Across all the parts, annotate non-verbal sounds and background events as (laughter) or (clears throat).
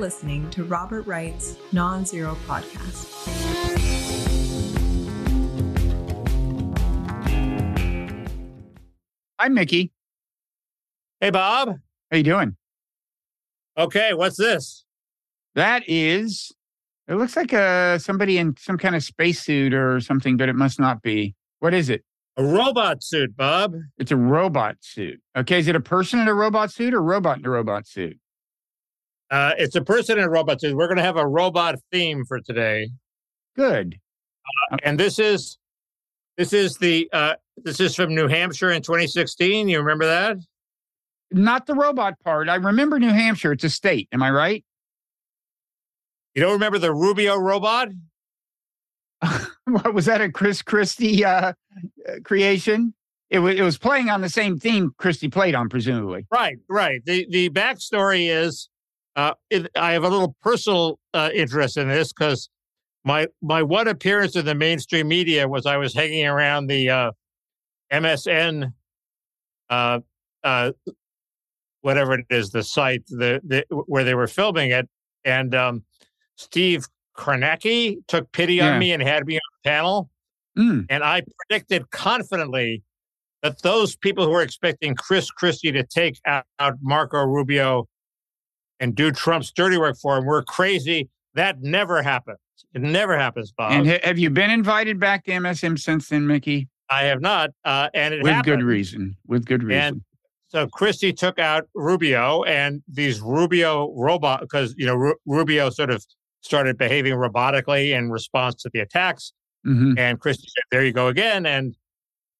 listening to Robert Wright's Nonzero Podcast. Hi, Mickey. Hey, Bob. How you doing? Okay, what's this? That is. It looks like uh, somebody in some kind of spacesuit or something, but it must not be. What is it? A robot suit, Bob. It's a robot suit. Okay, is it a person in a robot suit or robot in a robot suit? Uh, it's a person in a robot. We're going to have a robot theme for today, Good. uh, and this is this is the uh, this is from New Hampshire in 2016. You remember that? Not the robot part. I remember New Hampshire. It's a state. Am I right? You don't remember the Rubio robot? (laughs) what was that? A Chris Christie uh, uh, creation? It was. It was playing on the same theme Christie played on, presumably. Right, right. The the backstory is uh, it, I have a little personal uh, interest in this because my my one appearance in the mainstream media was I was hanging around the uh, MSN, uh, uh, whatever it is, the site the, the where they were filming it, and um, Steve Kornacki took pity Yeah. on me and had me on the panel, Mm. and I predicted confidently that those people who were expecting Chris Christie to take out, out Marco Rubio and do Trump's dirty work for him We're crazy. That never happens. It never happens, Bob. And ha- have you been invited back to MSM since then, Mickey? I have not, uh, and it With happened. good reason. With good reason. And so Christie took out Rubio and these Rubio robot because you know Ru- Rubio sort of started behaving robotically in response to the attacks, Mhm. and Christie said, "There you go again." And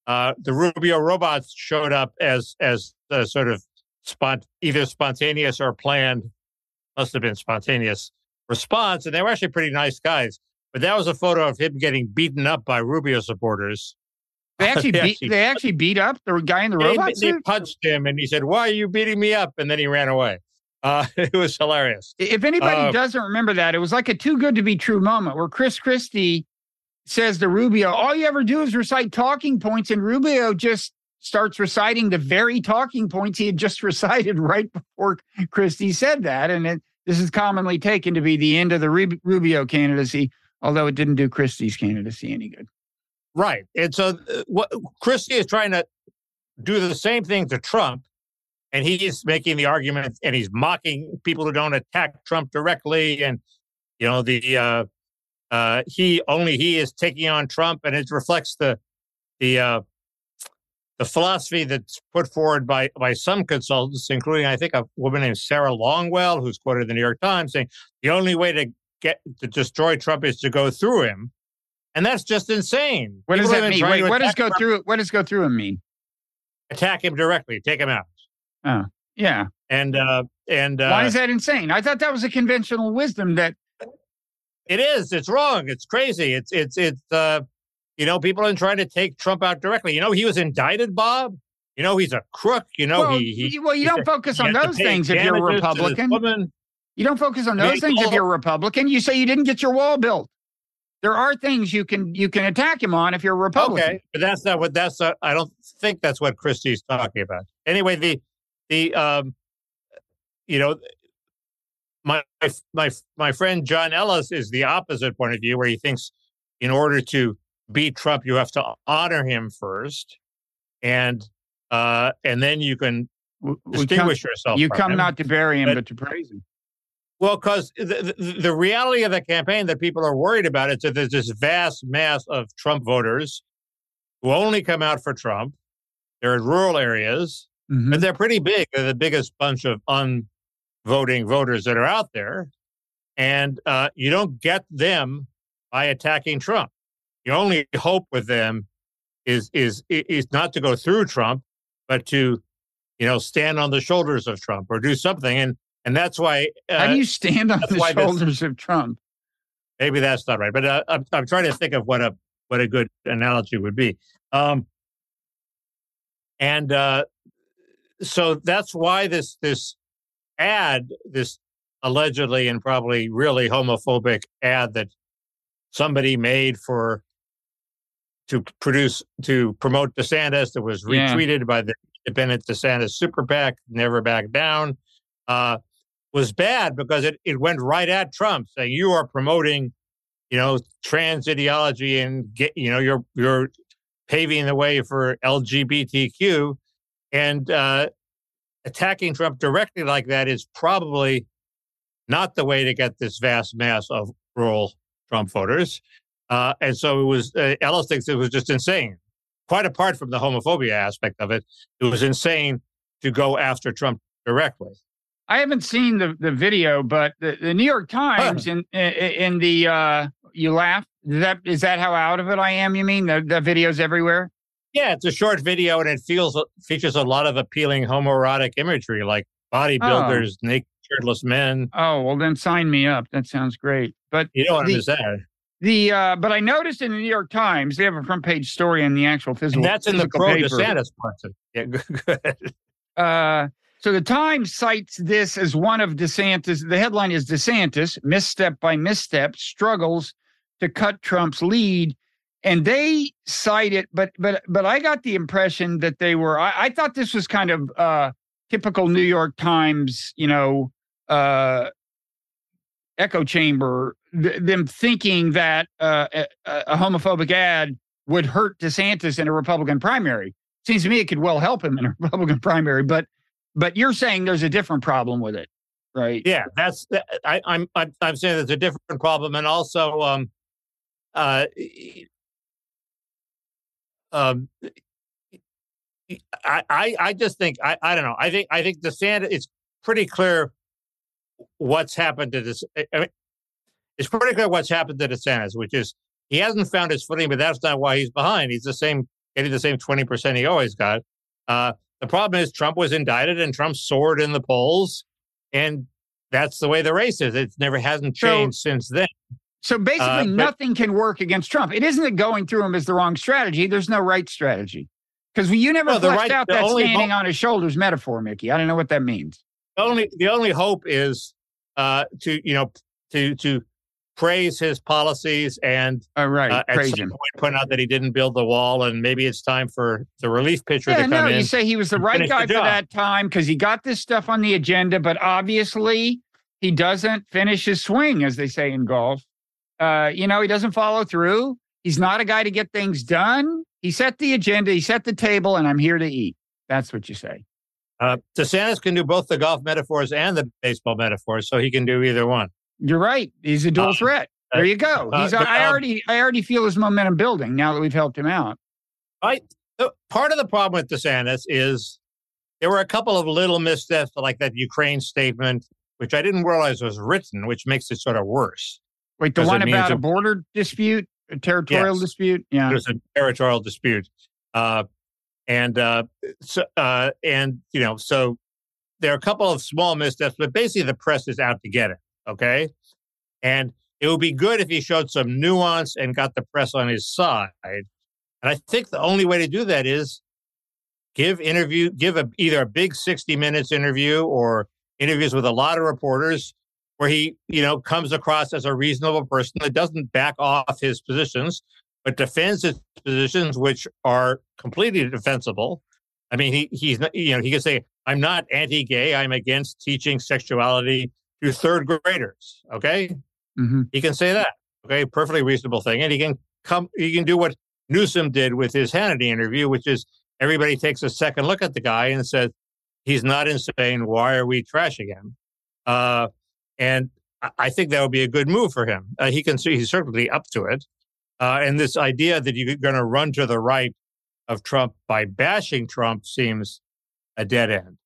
uh, the Rubio robots showed up as as a sort of spont either spontaneous or planned, must have been spontaneous response, and they were actually pretty nice guys. But that was a photo of him getting beaten up by Rubio supporters. They (laughs) actually They beat. actually- They actually beat up the guy in the They- robot they, suit. punched him, and he said, "Why are you beating me up?" And then he ran away. Uh, (laughs) it was hilarious. If anybody Uh, doesn't remember that, it was like a too good to be true moment where Chris Christie says to Rubio, "All you ever do is recite talking points," and Rubio just starts reciting the very talking points he had just (laughs) recited right before Christie said that, and it, this is commonly taken to be the end of the Rub- Rubio candidacy, although it didn't do Christie's candidacy any good. Right, and so uh, what Christie is trying to do the same thing to Trump, and he's making the argument, and he's mocking people who don't attack Trump directly, and you know the uh, uh, he only he is taking on Trump, and it reflects the the uh, the philosophy that's put forward by by some consultants, including I think a woman named Sarah Longwell, who's quoted in the New York Times, saying the only way to get to destroy Trump is to go through him, and that's just insane. What does People have that mean? Wait, what does go Trump- through? What does go through him mean? Attack him directly, take him out, Oh, Yeah. and uh, and uh, Why is that insane? I thought that was a conventional wisdom that It is. It's wrong. It's crazy. It's it's it's uh you know, people are trying to take Trump out directly. You know, he was indicted, Bob. You know, he's a crook. You know, well, he, he well, you don't focus on those things if you're a damages to this Republican. You don't focus on those things if you're a Republican. You say you didn't get your wall built. There are things you can you can attack him on if you're a Republican. Okay, but that's not what that's not, I don't think that's what Christie's talking about. Anyway, the the um you know my my my friend John Ellis is the opposite point of view where he thinks in order to beat Trump you have to honor him first and uh and then you can W- We come, distinguish yourself you come him. not to bury him, But- but to praise him. Well, because the, the, the reality of the campaign that people are worried about is that there's this vast mass of Trump voters who only come out for Trump. They're in rural areas, Mhm. and they're pretty big. They're the biggest bunch of unvoting voters that are out there. And uh, you don't get them by attacking Trump. Your only hope with them is is is not to go through Trump, but to you know stand on the shoulders of Trump or do something. And and that's why uh, How do you stand on the why this- shoulders of Trump? maybe that's not right, but uh, I'm I'm trying to think of what a what a good analogy would be. Um, and uh, so that's why this this ad, this allegedly and probably really homophobic ad that somebody made for to produce to promote DeSantis that was Yeah. retweeted by the independent DeSantis super PAC, never back down. Uh, was bad because it, it went right at Trump, saying you are promoting, you know, trans ideology and get, you know, you're you're paving the way for LGBTQ, and uh, attacking Trump directly like that is probably not the way to get this vast mass of rural Trump voters. Uh, and so it was, uh, Ellis thinks it was just insane. Quite apart from the homophobia aspect of it, it was insane to go after Trump directly. I haven't seen the, the video, but the, the New York Times huh. in, in, in the uh, you laugh. Is that is that how out of it I am? You mean the the videos everywhere? Yeah, it's a short video and it feels features a lot of appealing homoerotic imagery, like bodybuilders, oh. naked shirtless men. Oh well, then sign me up. That sounds great. But you don't the, understand. The uh, but I noticed in the New York Times they have a front page story in the actual physical. And that's in the pro paper. DeSantis part. Yeah, (laughs) good. Uh, so the Times cites this as one of DeSantis. The headline is DeSantis misstep by misstep struggles to cut Trump's lead, and they cite it. But but but I got the impression that they were. I, I thought this was kind of uh, typical New York Times. You know, uh, echo chamber. Th- them thinking that uh, a, a homophobic ad would hurt DeSantis in a Republican primary. Seems to me it could well help him in a (laughs) Republican primary, but but you're saying there's a different problem with it, right? Yeah, that's I, I'm I'm I'm saying there's a different problem, and also um uh um I I I just think I I don't know I think I think DeSantis it's pretty clear what's happened to this. I mean, it's pretty clear what's happened to DeSantis, which is he hasn't found his footing, but that's not why he's behind. He's the same getting the same 20% he always got. Uh, the problem is Trump was indicted and Trump soared in the polls. And that's the way the race is. It never hasn't changed so, since then. So basically, uh, but, nothing can work against Trump. It isn't that going through him is the wrong strategy. There's no right strategy. Because you never fleshed right, out that standing hope, on his shoulders metaphor, Mickey. I don't know what that means. The only the only hope is uh, to you know to to praise his policies and oh, right. Uh, at praise some him. point point out that he didn't build the wall and maybe it's time for the relief pitcher yeah, to come no, in. You say he was the right guy the for that time because he got this stuff on the agenda, but obviously he doesn't finish his swing, as they say in golf. Uh, you know, he doesn't follow through. He's not a guy to get things done. He set the agenda, he set the table, and I'm here to eat. That's what you say. Uh, DeSantis can do both the golf metaphors and the baseball metaphors, so he can do either one. You're right. He's a dual uh, threat. There you go. Uh, He's. Uh, I already. I already feel his momentum building now that we've helped him out. I. part of the problem with DeSantis is there were a couple of little missteps, like that Ukraine statement, which I didn't realize was written, which makes it sort of worse. Wait, the one about a, a border dispute, a territorial yes, dispute. Yeah, there's a territorial dispute, uh, and uh, so uh, and you know, so there are a couple of small missteps, but basically the press is out to get it. Okay. And it would be good if he showed some nuance and got the press on his side. And I think the only way to do that is give interview, give a, either a big 60 minutes interview or interviews with a lot of reporters where he, you know, comes across as a reasonable person that doesn't back off his positions, but defends his positions, which are completely defensible. I mean, he he's you know, he can say, I'm not anti-gay, I'm against teaching sexuality to third graders. Okay. Mm-hmm. He can say that. Okay. Perfectly reasonable thing. And he can come, he can do what Newsom did with his Hannity interview, which is everybody takes a second look at the guy and says, he's not insane. Why are we trashing him? Uh, and I think that would be a good move for him. Uh, he can see he's certainly up to it. Uh, and this idea that you're going to run to the right of Trump by bashing Trump seems a dead end.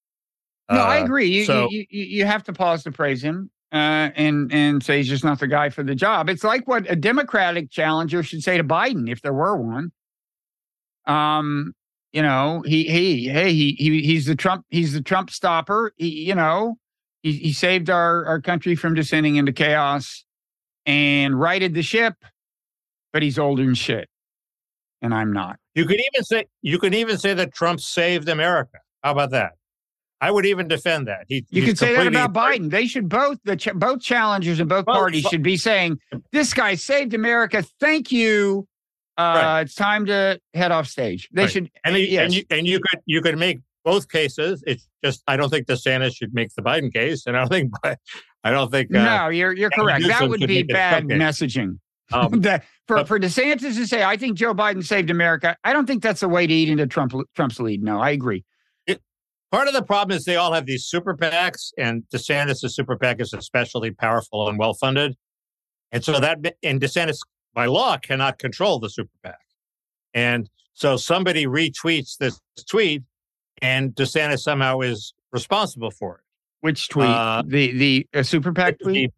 No, I uh, agree. You, so, you, you, you have to pause to praise him uh, and and say he's just not the guy for the job. It's like what a Democratic challenger should say to Biden if there were one. Um, you know, he he hey he he he's the Trump he's the Trump stopper. He, you know, he he saved our our country from descending into chaos and righted the ship, but he's older than shit, and I'm not. You could even say you could even say that Trump saved America. How about that? I would even defend that. He, you could say that about Biden. They should both the ch- both challengers and both, both parties should be saying, "This guy saved America. Thank you. Uh, right. It's time to head off stage." They right. should, and, yes. and you and you could you could make both cases. It's just I don't think DeSantis should make the Biden case, and I don't think (laughs) I don't think uh, no, you're you're correct. That would be bad messaging. Um, (laughs) that, for but, for DeSantis to say, I think Joe Biden saved America. I don't think that's the way to eat into Trump Trump's lead. No, I agree. Part of the problem is they all have these super PACs, and DeSantis' super PAC is especially powerful and well funded, and so that and DeSantis by law cannot control the super PAC, and so somebody retweets this tweet, and DeSantis somehow is responsible for it. Which tweet? Uh, the the super PAC tweet.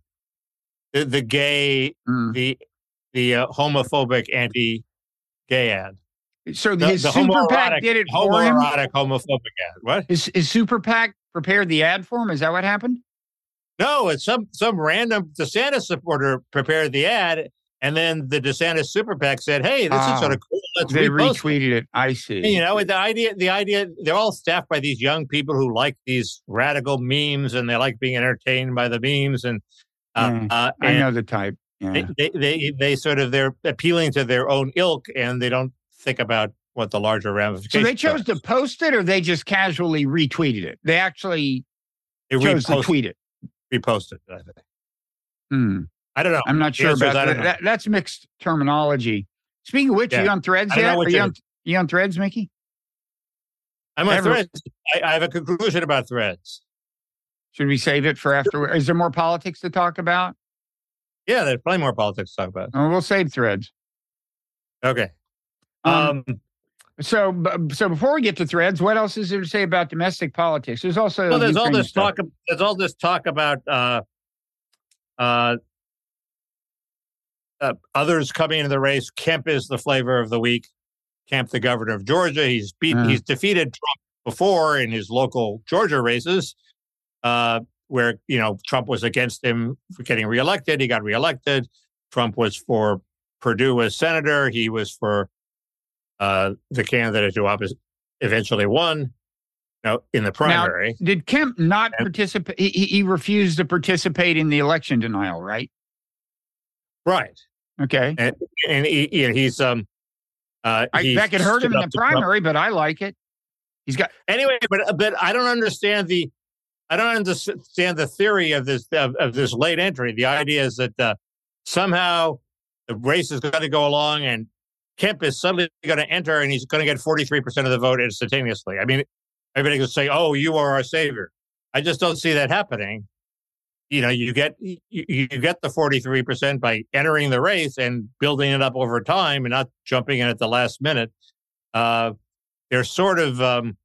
The, the, gay, mm. the the uh, homophobic anti-gay ad. So the, his the super PAC did it for him. Homophobic ad. What? His, his super PAC prepared the ad for him. Is that what happened? No, it's some some random DeSantis supporter prepared the ad, and then the DeSantis super PAC said, "Hey, this is sort of cool. Let's they retweeted it." I see. And, you know, the idea, the idea, they're all staffed by these young people who like these radical memes, and they like being entertained by the memes. And, uh, mm, uh, I know the type. Yeah. They, they they sort of they're appealing to their own ilk, and they don't think about what the larger ramifications. So they chose to post it, or they just casually retweeted it. They actually they chose to tweet it, reposted. I think. Hmm. I don't know. I'm not sure about that. that. That's mixed terminology. Speaking of which, yeah. are you on threads yet? Are you on, you on threads, Mickey? I'm on Ever. threads. I, I, have a conclusion about threads. Should we save it for after? Is there more politics to talk about? Yeah, there's plenty more politics to talk about. We'll save threads. Okay. Um, um, so, so before we get to threads, what else is there to say about domestic politics? There's also well, there's all this stuff. talk. There's all this talk about uh, uh, uh, others coming into the race. Kemp is the flavor of the week. Kemp, the governor of Georgia, he's beat, uh. he's defeated Trump before in his local Georgia races, uh, where you know Trump was against him for getting reelected. He got reelected. Trump was for Perdue as senator. He was for uh, the candidate who eventually won. No, in the primary. Now, did Kemp not participate? He, he refused to participate in the election denial, right? Right. Okay. And, and he, he's um uh I, that could hurt him in the primary, but I like it. He's got anyway, but but I don't understand the I don't understand the theory of this of, of this late entry. The idea is that uh, somehow the race is going to go along and Kemp is suddenly going to enter and he's going to get 43% of the vote instantaneously. I mean, everybody can say, oh, you are our savior. I just don't see that happening you know you get you, you get the 43% by entering the race and building it up over time and not jumping in at the last minute uh they're sort of um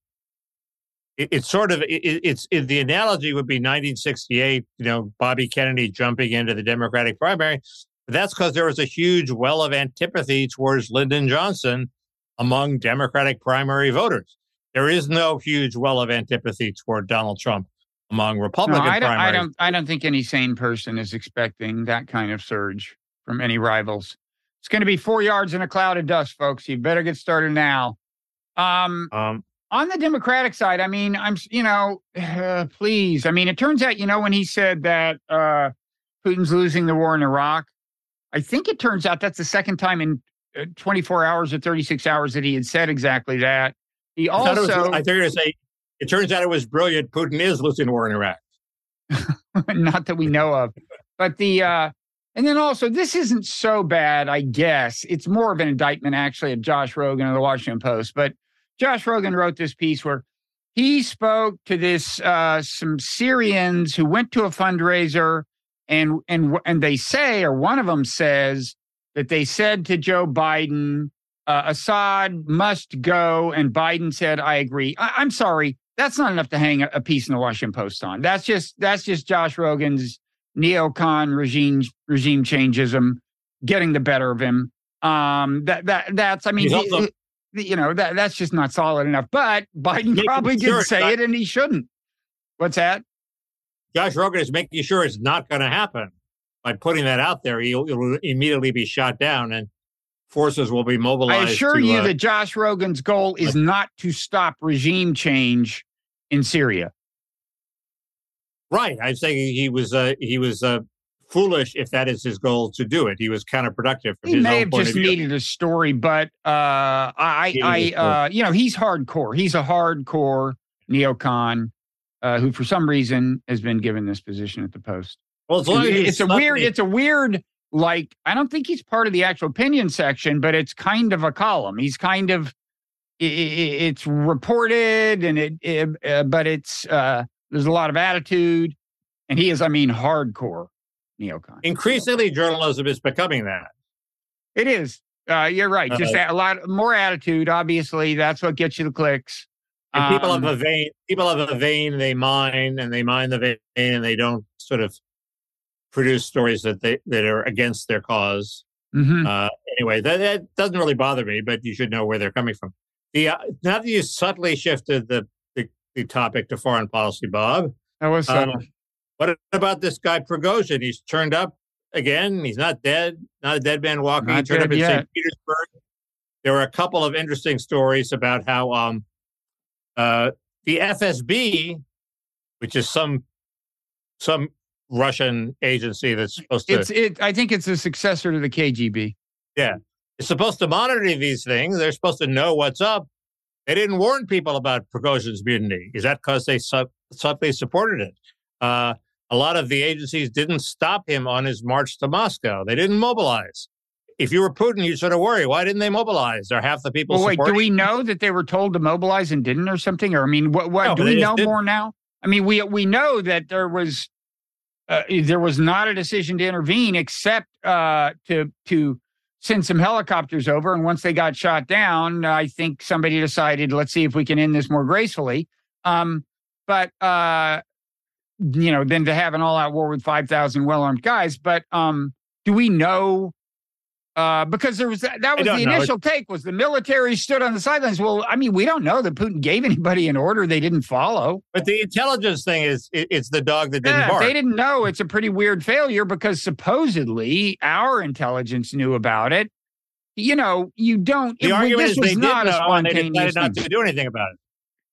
it, it's sort of it, it's it, the analogy would be 1968 you know bobby kennedy jumping into the democratic primary that's because there was a huge well of antipathy towards lyndon johnson among democratic primary voters there is no huge well of antipathy toward donald trump among Republican no, I don't, I don't, I don't think any sane person is expecting that kind of surge from any rivals. It's going to be four yards in a cloud of dust, folks. You better get started now. Um, um on the Democratic side, I mean, I'm, you know, uh, (sighs) please. I mean, it turns out, you know, when he said that uh, Putin's losing the war in Iraq, I think it turns out that's the second time in uh, 24 hours or 36 hours that he had said exactly that. He also, I thought, was, I thought you were going to say it turns out it was brilliant. Putin is losing war in Iraq. (laughs) Not that we know of. But the, uh, and then also, this isn't so bad, I guess. It's more of an indictment, actually, of Josh Rogin of the Washington Post. But Josh Rogin wrote this piece where he spoke to this uh, some Syrians who went to a fundraiser, and and and they say, or one of them says that they said to Joe Biden, uh, Assad must go, and Biden said, "I agree." I- I'm sorry, that's not enough to hang a piece in the Washington Post on. That's just that's just Josh Rogin's neocon regime regime changeism getting the better of him. Um, that that that's I mean, he, he, you know that that's just not solid enough. But Biden probably sure did say not, it, and he shouldn't. What's that? Josh Rogin is making sure it's not going to happen by putting that out there. He'll, he'll immediately be shot down, and forces will be mobilized. I assure to, you uh, that Josh Rogin's goal is not to stop regime change in Syria. Right. I'm saying he was uh, he was uh, foolish if that is his goal to do it. He was counterproductive. From he may have just needed a story, but uh, I, I, uh, you know, he's hardcore. He's a hardcore neocon, uh, who for some reason has been given this position at the Post. Well, as long as it's a weird. It's a weird. Like I don't think he's part of the actual opinion section, but it's kind of a column. He's kind of. i- i- i- It's reported, and it, it uh, but it's uh, there's a lot of attitude, and he is, I mean, hardcore neocon. increasingly journalism is becoming that. It is. Uh, you're right. Just a lot more attitude. Obviously, that's what gets you the clicks. And people Um, have a vein. People have a vein. They mine and they mine the vein, and they don't sort of produce stories that they that are against their cause. mhm. Uh, anyway, that, that doesn't really bother me, but you should know where they're coming from. The uh, now that you subtly shifted the, the the topic to foreign policy, Bob. That was subtle. what about this guy Prigozhin? He's turned up again. He's not dead. Not a dead man walking. he turned up in yet. St. Petersburg. There were a couple of interesting stories about how um, uh, the FSB, which is some some Russian agency that's supposed to it's it. I think it's a successor to the KGB. Yeah, it's supposed to monitor these things. They're supposed to know what's up. They didn't warn people about Prigozhin's mutiny. Is that because they sub- subtly supported it? Uh, a lot of the agencies didn't stop him on his march to Moscow. They didn't mobilize. If you were Putin, you'd sort of worry. Why didn't they mobilize? Are half the people Well, wait, do we know that they were told to mobilize and didn't, or something? Or I mean, what? What No, do we know didn't. more now? I mean, we we know that there was uh, there was not a decision to intervene, except uh, to to send some helicopters over. And once they got shot down, I think somebody decided, let's see if we can end this more gracefully. Um, but uh, you know, than to have an all-out war with five thousand well-armed guys. But um, do we know? Uh, because there was that, that was the know. initial take was the military stood on the sidelines. Well, I mean, we don't know that Putin gave anybody an order they didn't follow. but the intelligence thing is it, it's the dog that didn't Yeah, bark. they didn't know. It's a pretty weird failure because supposedly our intelligence knew about it. You know, you don't. the it- argument this is was not a know and they spontaneous decided not to do anything about it.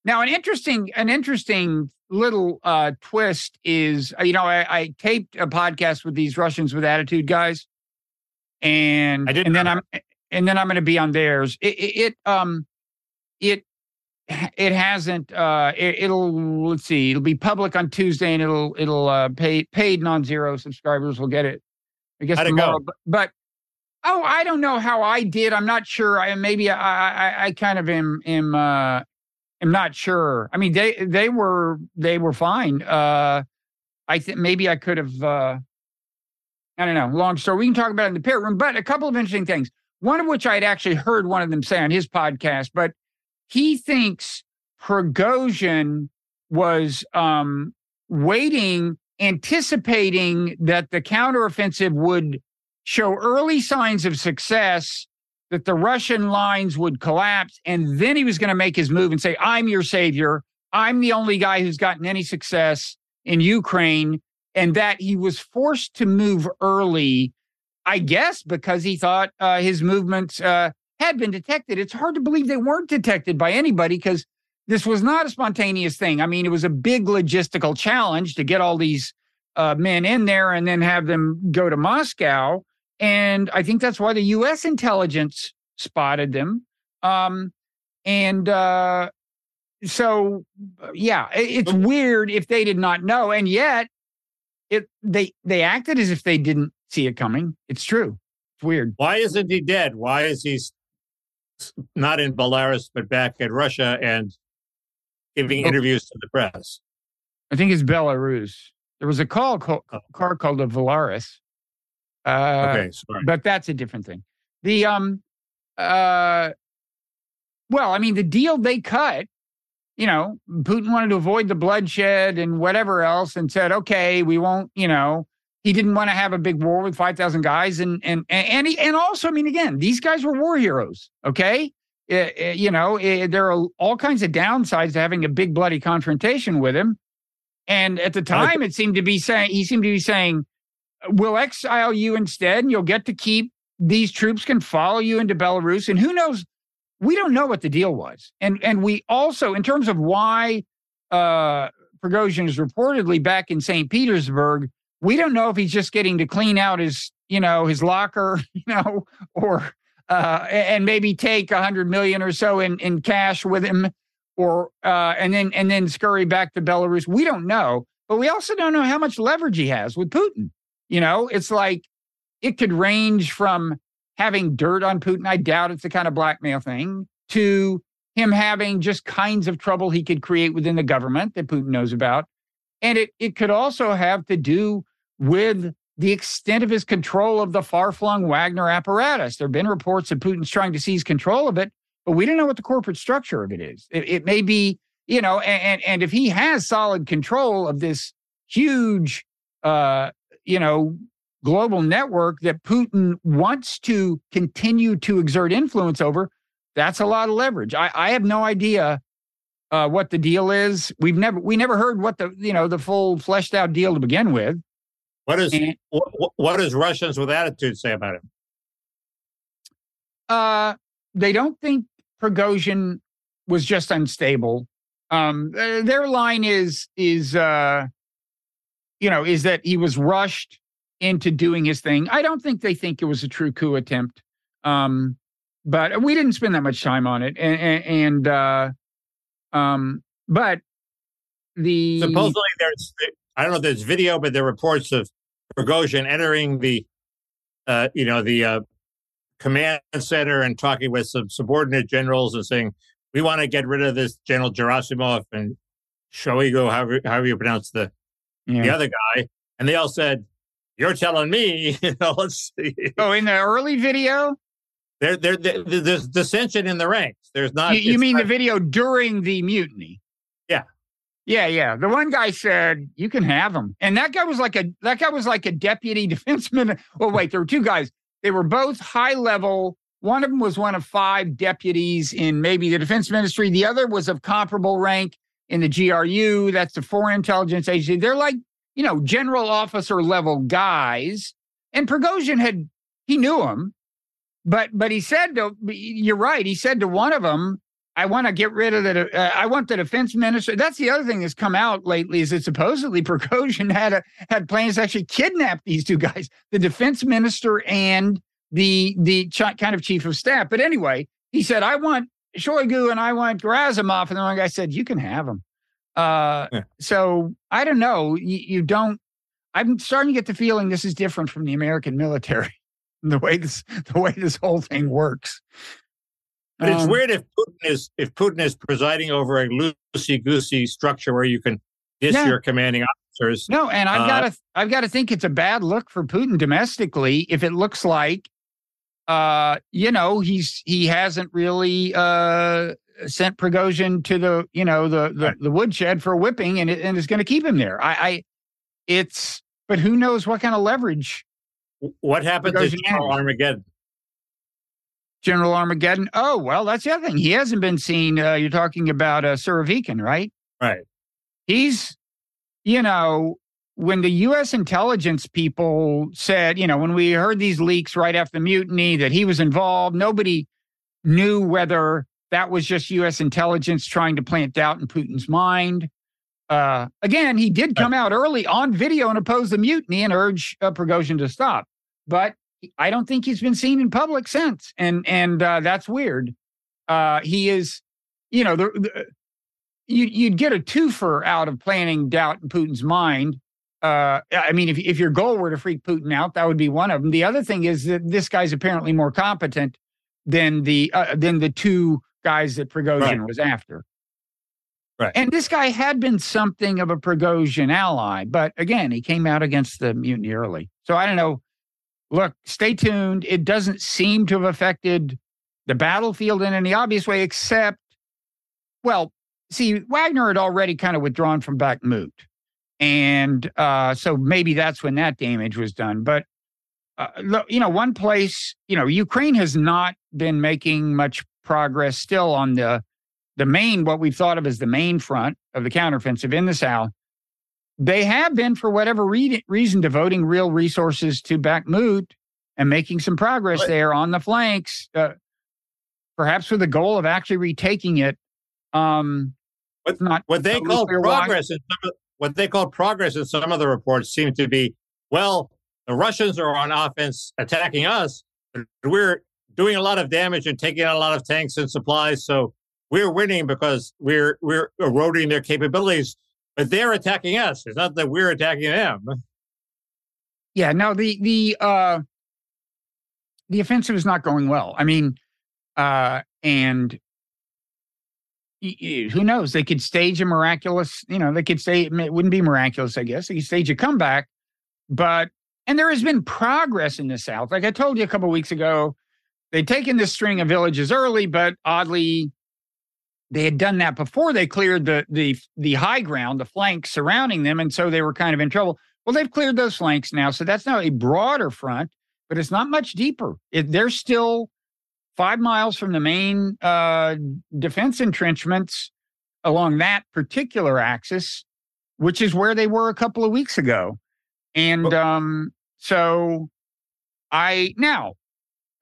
Now, an interesting, an interesting little uh, twist is, uh, you know, I, I taped a podcast with these Russians with attitude guys, and I didn't and then I'm and then I'm going to be on theirs. It, it, it um, it it hasn't. Uh, it, it'll let's see. It'll be public on Tuesday, and it'll it'll uh, pay paid non-zero subscribers will get it. I guess How'd tomorrow, but, but oh, I don't know how I did. I'm not sure. I maybe I I, I kind of am am uh am not sure. I mean, they they were they were fine. Uh, I think maybe I could have. Uh, I don't know. Long story. We can talk about it in the parrot room. But a couple of interesting things. One of which I'd actually heard one of them say on his podcast. But he thinks Prigozhin was um, waiting, anticipating that the counteroffensive would show early signs of success that the Russian lines would collapse. And then he was going to make his move and say, I'm your savior. I'm the only guy who's gotten any success in Ukraine. And that he was forced to move early, I guess, because he thought uh, his movements uh, had been detected. It's hard to believe they weren't detected by anybody because this was not a spontaneous thing. I mean, it was a big logistical challenge to get all these uh, men in there and then have them go to Moscow. And I think that's why the U.S. intelligence spotted them. Um, and uh, so, yeah, it- it's weird if they did not know, and yet it they they acted as if they didn't see it coming. It's true. It's weird. Why isn't he dead? Why is he not in Belarus but back in Russia and giving Oh. interviews to the press? I think it's Belarus. There was a call call, Oh. car called a Valaris. Uh, Okay, sorry. but that's a different thing. The um uh well, I mean the deal they cut, you know, Putin wanted to avoid the bloodshed and whatever else and said, "Okay, we won't, you know, he didn't want to have a big war with 5,000 guys and and and he, and also, I mean again, these guys were war heroes, okay? Uh, uh, you know, uh, there are all kinds of downsides to having a big bloody confrontation with him. And at the time, it seemed to be saying he seemed to be saying, "We'll exile you instead, and you'll get to keep these troops can follow you into Belarus." And who knows? We don't know what the deal was, and and we also, in terms of why uh, Prigozhin is reportedly back in St. Petersburg, we don't know if he's just getting to clean out his, you know, his locker, (laughs) you know, or uh, and maybe take a hundred million or so in in cash with him, or uh, and then and then scurry back to Belarus. We don't know, but we also don't know how much leverage he has with Putin. You know, it's like it could range from having dirt on Putin. I doubt it's the kind of blackmail thing to him having just kinds of trouble he could create within the government that Putin knows about. And it, it could also have to do with the extent of his control of the far flung Wagner apparatus. There have been reports that Putin's trying to seize control of it, but we don't know what the corporate structure of it is. It, it may be, you know, and, and if he has solid control of this huge, uh, you know, global network that Putin wants to continue to exert influence over, that's a lot of leverage. I, I have no idea uh, what the deal is. We've never we never heard what the you know the full fleshed out deal to begin with. What is and, what, what does Russians with attitude say about it? Uh, they don't think Prigozhin was just unstable. Um, their line is is uh, you know is that he was rushed into doing his thing. I don't think they think it was a true coup attempt. Um, but we didn't spend that much time on it. And, and uh, um, but the supposedly there's I don't know if there's video, but there are reports of Prigozhin entering the uh, you know the uh, command center and talking with some subordinate generals and saying we want to get rid of this General Gerasimov and Shoigu, however however you pronounce the yeah. the other guy, and they all said, "You're telling me." (laughs) You know, let's see. Oh, in the early video. There, there, there, there's dissension in the ranks. There's not. You, you mean not, the video during the mutiny? Yeah, yeah, yeah. The one guy said you can have him, and that guy was like a that guy was like a deputy (laughs) defenseman. Well, oh, wait, there were two guys. They were both high level. One of them was one of five deputies in maybe the defense ministry. The other was of comparable rank in the GRU. That's the Foreign Intelligence Agency. They're like you know general officer level guys. And Prigozhin had he knew him but but he said to you're right. He said to one of them, "I want to get rid of the. Uh, I want the defense minister." That's the other thing that's come out lately is that supposedly (laughs) Prigozhin had a, had plans to actually kidnap these two guys, the defense minister and the the ch- kind of chief of staff. But anyway, he said, "I want Shoigu and I want Gerasimov," and the one guy said, "You can have them." Uh, yeah. So I don't know. You, you don't. I'm starting to get the feeling this is different from the American military (laughs) the way this the way this whole thing works. But it's um, weird if Putin is if Putin is presiding over a loosey goosey structure where you can diss yeah. your commanding officers. No, and I've uh, got to I've got to think it's a bad look for Putin domestically if it looks like, uh, you know, he's he hasn't really uh sent Prigozhin to the you know the the, the woodshed for whipping and it, and is going to keep him there. I, I it's but who knows what kind of leverage what happened to General Armageddon? General Armageddon. Oh, well, that's the other thing. He hasn't been seen. Uh, you're talking about uh, Surovikin, right? Right. He's, you know, when the U.S. intelligence people said, you know, when we heard these leaks right after the mutiny that he was involved, nobody knew whether that was just U.S. intelligence trying to plant doubt in Putin's mind uh, again, he did come out early on video and oppose the mutiny and urge uh, Prigozhin to stop. But I don't think he's been seen in public since, and and uh, that's weird. Uh, he is, you know, the, the, you, you'd get a twofer out of planting doubt in Putin's mind. Uh, I mean, if if your goal were to freak Putin out, that would be one of them. The other thing is that this guy's apparently more competent than the uh, than the two guys that Prigozhin right. was after. Right. And this guy had been something of a Prigozhin ally, but again, he came out against the mutiny early. So I don't know. Look, stay tuned. It doesn't seem to have affected the battlefield in any obvious way, except, well, see, Wagner had already kind of withdrawn from Bakhmut. And uh, so maybe that's when that damage was done. But, uh, you know, one place, you know, Ukraine has not been making much progress still on the the main, what we've thought of as the main front of the counteroffensive in the South, they have been, for whatever re- reason, devoting real resources to Bakhmut and making some progress there on the flanks, uh, perhaps with the goal of actually retaking it. Um, what, not what they call progress in some of, what they call progress in some of the reports seem to be well, the Russians are on offense attacking us, but we're doing a lot of damage and taking out a lot of tanks and supplies. So we're winning because we're we're eroding their capabilities, but they're attacking us. It's not that we're attacking them. Yeah, no, the the uh the offensive is not going well. I mean, uh and who knows? They could stage a miraculous, you know, they could say it wouldn't be miraculous, I guess. They could stage a comeback, but and there has been progress in the South. Like I told you a couple weeks ago, they'd taken this string of villages early, but oddly, they had done that before they cleared the the the high ground, the flanks surrounding them, and so they were kind of in trouble. Well, they've cleared those flanks now, so that's now a broader front, but it's not much deeper. It, they're still five miles from the main uh, defense entrenchments along that particular axis, which is where they were a couple of weeks ago. And um, so I now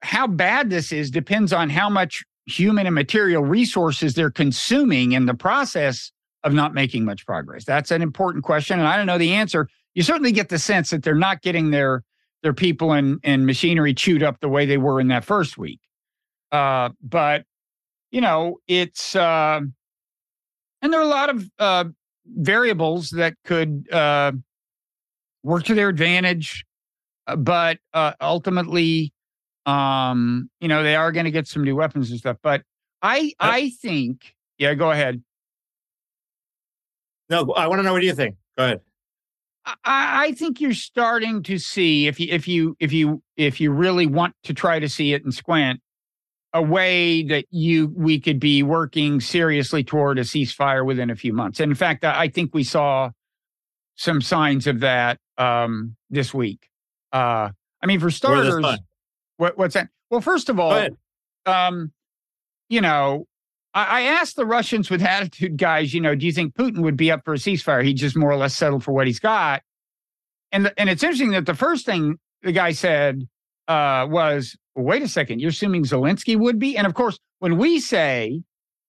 how bad this is depends on how much human and material resources they're consuming in the process of not making much progress. That's an important question. And I don't know the answer. You certainly get the sense that they're not getting their their people and, and machinery chewed up the way they were in that first week. Uh, but you know, it's uh, and there are a lot of uh, variables that could uh, work to their advantage, uh, but uh, ultimately, um, you know, they are going to get some new weapons and stuff. But I, I think, yeah, go ahead. No, I want to know what do you think. Go ahead. I, I think you're starting to see if you if you if you if you really want to try to see it and squint a way that you we could be working seriously toward a ceasefire within a few months. And in fact, I think we saw some signs of that um, this week. Uh, I mean, for starters, what, what's that? Well, first of all, um, you know, I, I, asked the Russians with (laughs) attitude guys, you know, do you think Putin would be up for a ceasefire? He just more or less settled for what he's got. And the, and it's interesting that the first thing the guy said uh, was, well, wait a second, you're assuming Zelensky would be? And of course, when we say,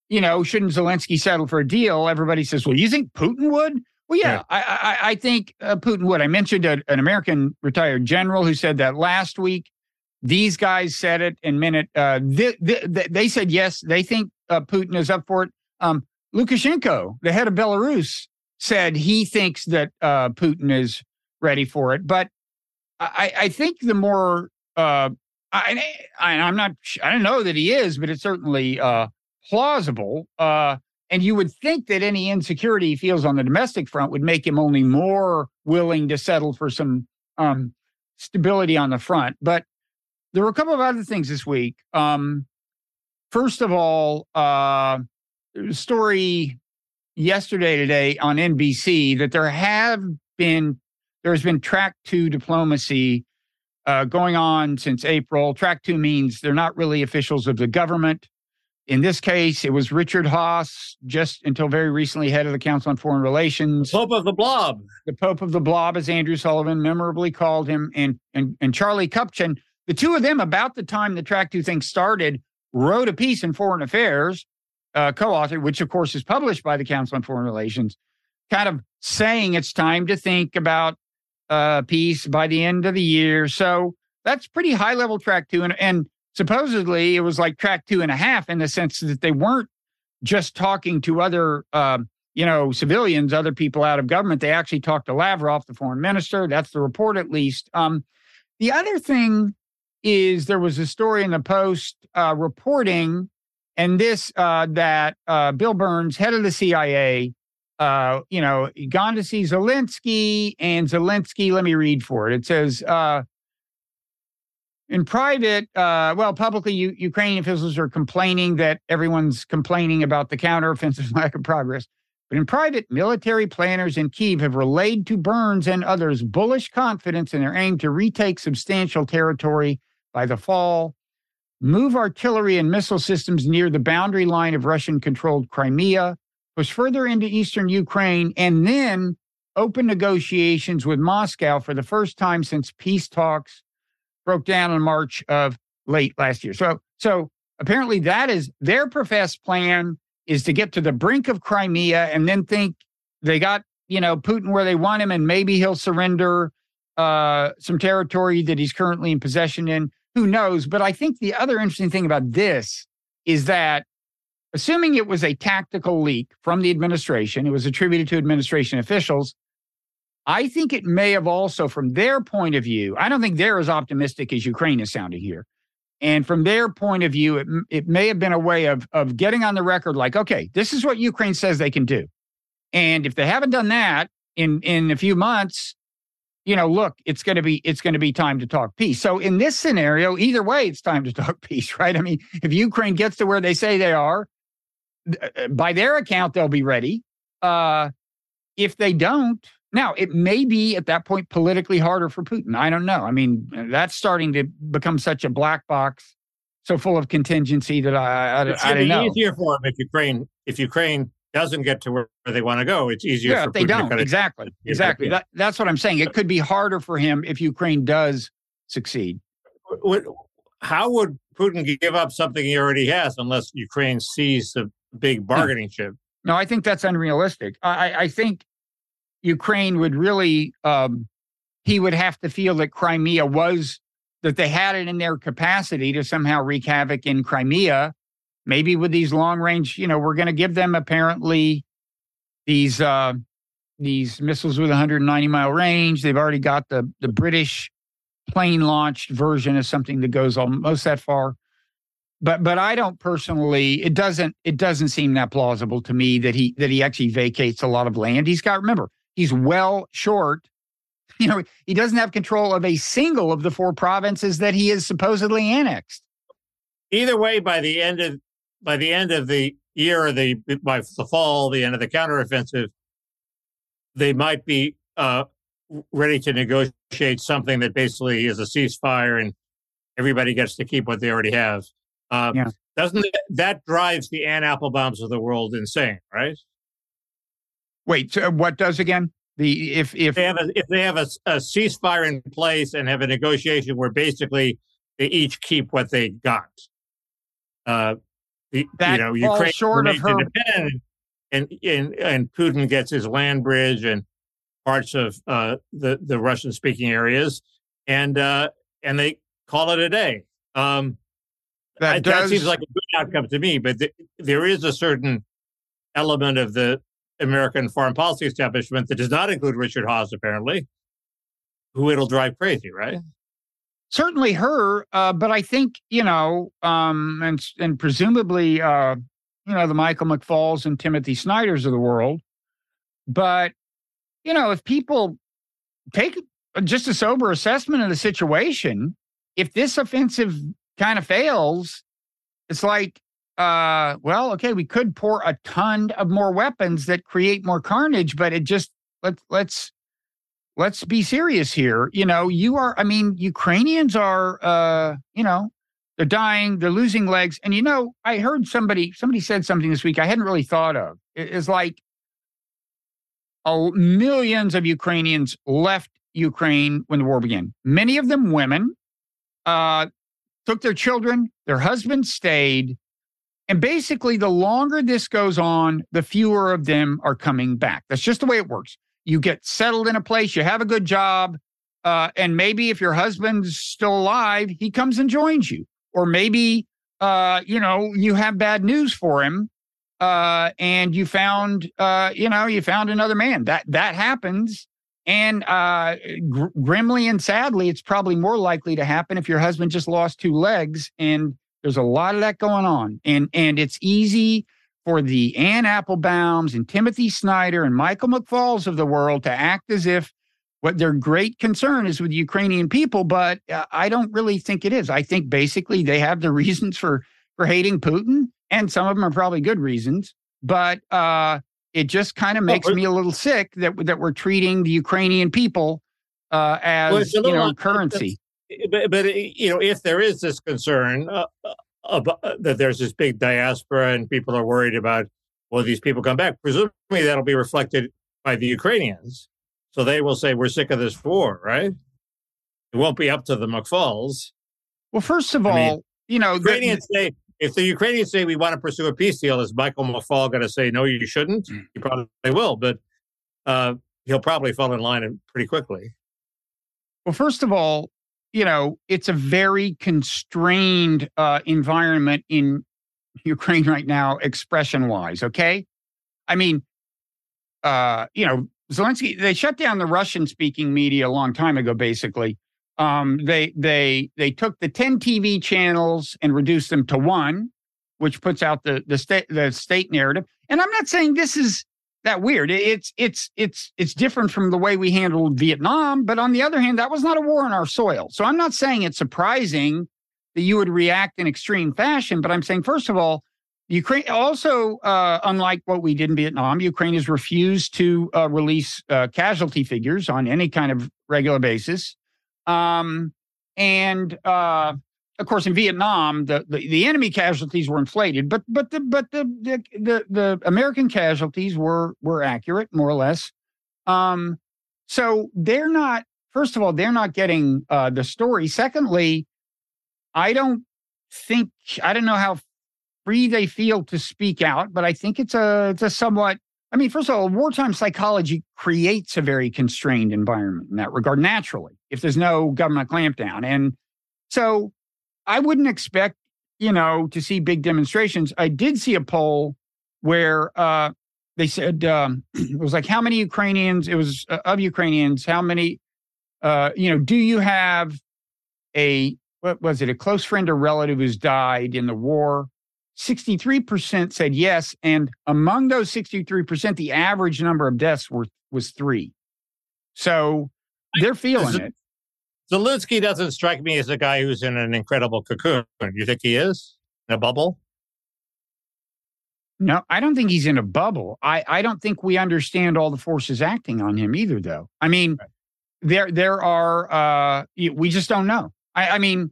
you know, shouldn't Zelensky settle for a deal? Everybody says, well, you think Putin would? Well, yeah, yeah. I, I, I, think uh, Putin would. I mentioned a, an American retired general who said that last week. These guys said it in minute. Uh, th- th- th- they said yes. They think uh, Putin is up for it. Um, Lukashenko, the head of Belarus, said he thinks that uh, Putin is ready for it. But I, I think the more uh, I, am not, I don't know that he is, but it's certainly uh, plausible. Uh, and you would think that any insecurity he feels on the domestic front would make him only more willing to settle for some um, stability on the front. But there were a couple of other things this week. Um, first of all, uh, story yesterday today on NBC that there have been there's been track two diplomacy uh, going on since April. Track two means they're not really officials of the government. In this case, it was Richard Haass, just until very recently head of the Council on Foreign Relations. The Pope of the Blob. The Pope of the Blob, as Andrew Sullivan memorably called him, and and, and Charlie Kupchan. The two of them, about the time the Track Two thing started, wrote a piece in Foreign Affairs, uh, co-authored, which of course is published by the Council on Foreign Relations, kind of saying it's time to think about uh, peace by the end of the year. So that's pretty high level track two. And, and supposedly it was like track two and a half in the sense that they weren't just talking to other, uh, you know, civilians, other people out of government. They actually talked to Lavrov, the foreign minister. That's the report, at least. Um, the other thing is there was a story in the Post uh, reporting, and this uh, that uh, Bill Burns, head of the CIA, uh, you know, gone to see Zelensky, and Zelensky, let me read for it. It says, uh, in private, uh, well, publicly, U- Ukrainian officials are complaining that everyone's complaining about the counteroffensive (laughs) lack of progress. But in private, military planners in Kiev have relayed to Burns and others bullish confidence in their aim to retake substantial territory by the fall, move artillery and missile systems near the boundary line of Russian controlled Crimea, push further into eastern Ukraine, and then open negotiations with Moscow for the first time since peace talks broke down in March of late last year. So, so apparently that is their professed plan is to get to the brink of Crimea and then think they got you know Putin where they want him, and maybe he'll surrender uh, some territory that he's currently in possession in. Who knows? But I think the other interesting thing about this is that assuming it was a tactical leak from the administration, it was attributed to administration officials. I think it may have also, from their point of view, I don't think they're as optimistic as Ukraine is sounding here. And from their point of view, it, it may have been a way of, of getting on the record like, okay, this is what Ukraine says they can do. And if they haven't done that in, in a few months, you know, look, it's going to be it's going to be time to talk peace. So in this scenario, either way, it's time to (laughs) talk peace, right? I mean, if Ukraine gets to where they say they are, uh, by their account, they'll be ready. Uh, if they don't, now it may be at that point politically harder for Putin. I don't know. I mean, that's starting to become such a black box, so full of contingency that I I, it's I don't know. Easier for them if Ukraine if Ukraine doesn't get to where they want to go. It's easier. Yeah, they Putin don't to exactly exactly. That, that's what I'm saying. It could be harder for him if Ukraine does succeed. How would Putin give up something he already has unless Ukraine sees the big bargaining chip? No, I think that's unrealistic. I, I think Ukraine would really, um, he would have to feel that Crimea was, that they had it in their capacity to somehow wreak havoc in Crimea. Maybe with these long range, you know, we're going to give them apparently these uh, these missiles with 190 mile range. They've already got the the British plane launched version of something that goes almost that far. But but I don't personally. It doesn't it doesn't seem that plausible to me that he that he actually vacates a lot of land. He's got remember he's well short. (laughs) You know he doesn't have control of a single of the four provinces that he is supposedly annexed. Either way, by the end of by the end of the year the by the fall, the end of the counteroffensive, they might be uh, ready to negotiate something that basically is a ceasefire and everybody gets to keep what they already have. Uh, Yeah. Doesn't that, that drives the Ann Applebaums of the world insane, right? Wait, so what does again? The if if They have a, if they have a, a ceasefire in place and have a negotiation where basically they each keep what they got. Uh, you know, Ukraine short of her- independent, and, and and Putin gets his land bridge and parts of uh, the the Russian speaking areas, and uh, and they call it a day. Um, that I- does seems like a good outcome to me, but th- there is a certain element of the American foreign policy establishment that does not include Richard Haass, apparently, who it'll drive crazy, right? Certainly her, uh, but I think you know, um, and and presumably, uh, you know, the Michael McFalls and Timothy Snyders of the world. But you know, if people take just a sober assessment of the situation, if this offensive kind of fails, it's like, uh, well, okay, we could pour a ton of more weapons that create more carnage, but it just let's let's let's be serious here. You know, you are, I mean, Ukrainians are, uh, you know, they're dying, they're losing legs. And, you know, I heard somebody, somebody said something this week I hadn't really thought of. It is like oh, millions of Ukrainians left Ukraine when the war began. Many of them women, uh, took their children, their husbands stayed. And basically, the longer this goes on, the fewer of them are coming back. That's just the way it works you get settled in a place, you have a good job, uh, and maybe if your husband's still alive, he comes and joins you. Or maybe, uh, you know, you have bad news for him, uh, and you found, uh, you know, you found another man. That that happens, and uh, gr- grimly and sadly, it's probably more likely to happen if your husband just lost two legs. And there's a lot of that going on, and and it's easy for the Ann Applebaums and Timothy Snyder and Michael McFalls of the world to act as if what their great concern is with Ukrainian people, but uh, I don't really think it is. I think basically they have the (laughs) reasons for for hating Putin, and some of them are probably good reasons. But uh, it just kind of makes but- me a little sick that that we're treating the Ukrainian people uh, as Well, you know currency. but, but you know, if there is this concern uh, uh, about, that there's this big diaspora and people are worried about, will these people come back? Presumably, that'll be reflected by the Ukrainians, so they will say, "We're sick of this war," right? It won't be up to the McFalls. Well, first of I all, mean, you know, the- Ukrainians say, if the Ukrainians say we want to pursue a peace deal, is Michael McFall going to say no? You shouldn't. He probably will, but uh, he'll probably fall in line pretty quickly. Well, first of all, you know, it's a very constrained uh, environment in (laughs) Ukraine right now, expression wise. Okay. I mean, uh, you know, Zelensky, they shut down the Russian speaking media a long time ago, basically. Um, they they they took the 10 TV channels and reduced them to one, which puts out the the state the state narrative. And I'm not saying this is that weird. It's it's it's it's different from the way we handled Vietnam, but on the other hand, that was not a war on our soil. So I'm not saying it's surprising that you would react in extreme fashion, but I'm saying first of all, Ukraine also, uh, unlike what we did in Vietnam, Ukraine has refused to uh, release uh, casualty figures on any kind of regular basis. Um, and uh, of course, in Vietnam, the, the, the, enemy casualties were inflated, but but the but the the the, the American casualties were were accurate, more or less. Um, so they're not. First of all, they're not getting uh, the story. Secondly, I don't think I don't know how free they feel to speak out, but I think it's a it's a somewhat. I mean, first of all, wartime psychology creates a very constrained environment in that regard naturally, if there's no government clampdown, and so I wouldn't expect, you know, to see big demonstrations. I did see a poll where uh, they said um, (clears throat) it was like, how many Ukrainians? It was uh, of Ukrainians. How many? Uh, you know, do you have a what was it? A close friend or relative who's died in the war? 63% said yes. And among those 63%, the average number of deaths were was three. So they're feeling it. Zelensky doesn't strike me as a guy who's in an incredible cocoon. You think he is in a bubble? No, I don't think he's in a bubble. I, I don't think we understand all the forces acting on him either, though. I mean, right. there there are uh, we just don't know. I, I mean,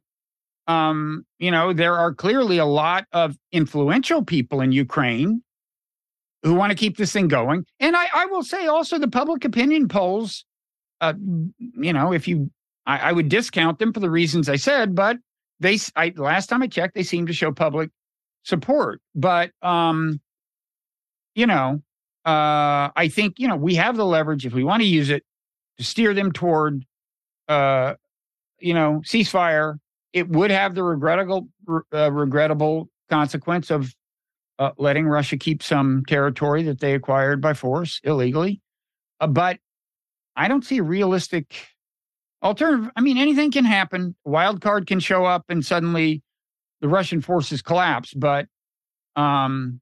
um, you know, there are clearly a lot of influential people in Ukraine who want to keep this thing going. And I, I will say also the public opinion polls, uh, you know, if you I, I would discount them for the reasons I said, but they I, last time I checked, they seem to show public support. But um, you know, uh, I think you know we have the leverage if we want to use it to steer them toward, uh, you know, ceasefire. It would have the regrettable uh, regrettable consequence of uh, letting Russia keep some territory that they acquired by force illegally. Uh, but I don't see a realistic Alternative, I mean, anything can happen. Wild card can show up and suddenly the Russian forces collapse, but um,